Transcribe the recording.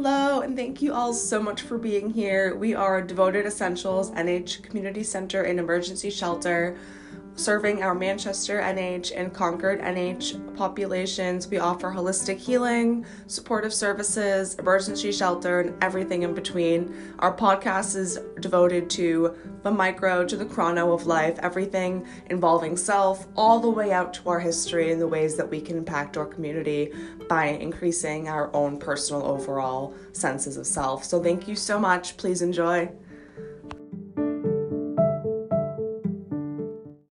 Hello, and thank you all so much for being here. We are Devoted Essentials NH Community Center and Emergency Shelter serving our Manchester NH and Concord NH populations. We offer holistic healing, supportive services, emergency shelter, and everything in between. Our podcast is devoted to the micro to the chrono of life, everything involving self, all the way out to our history and the ways that we can impact our community by increasing our own personal overall senses of self. So, thank you so much. Please enjoy.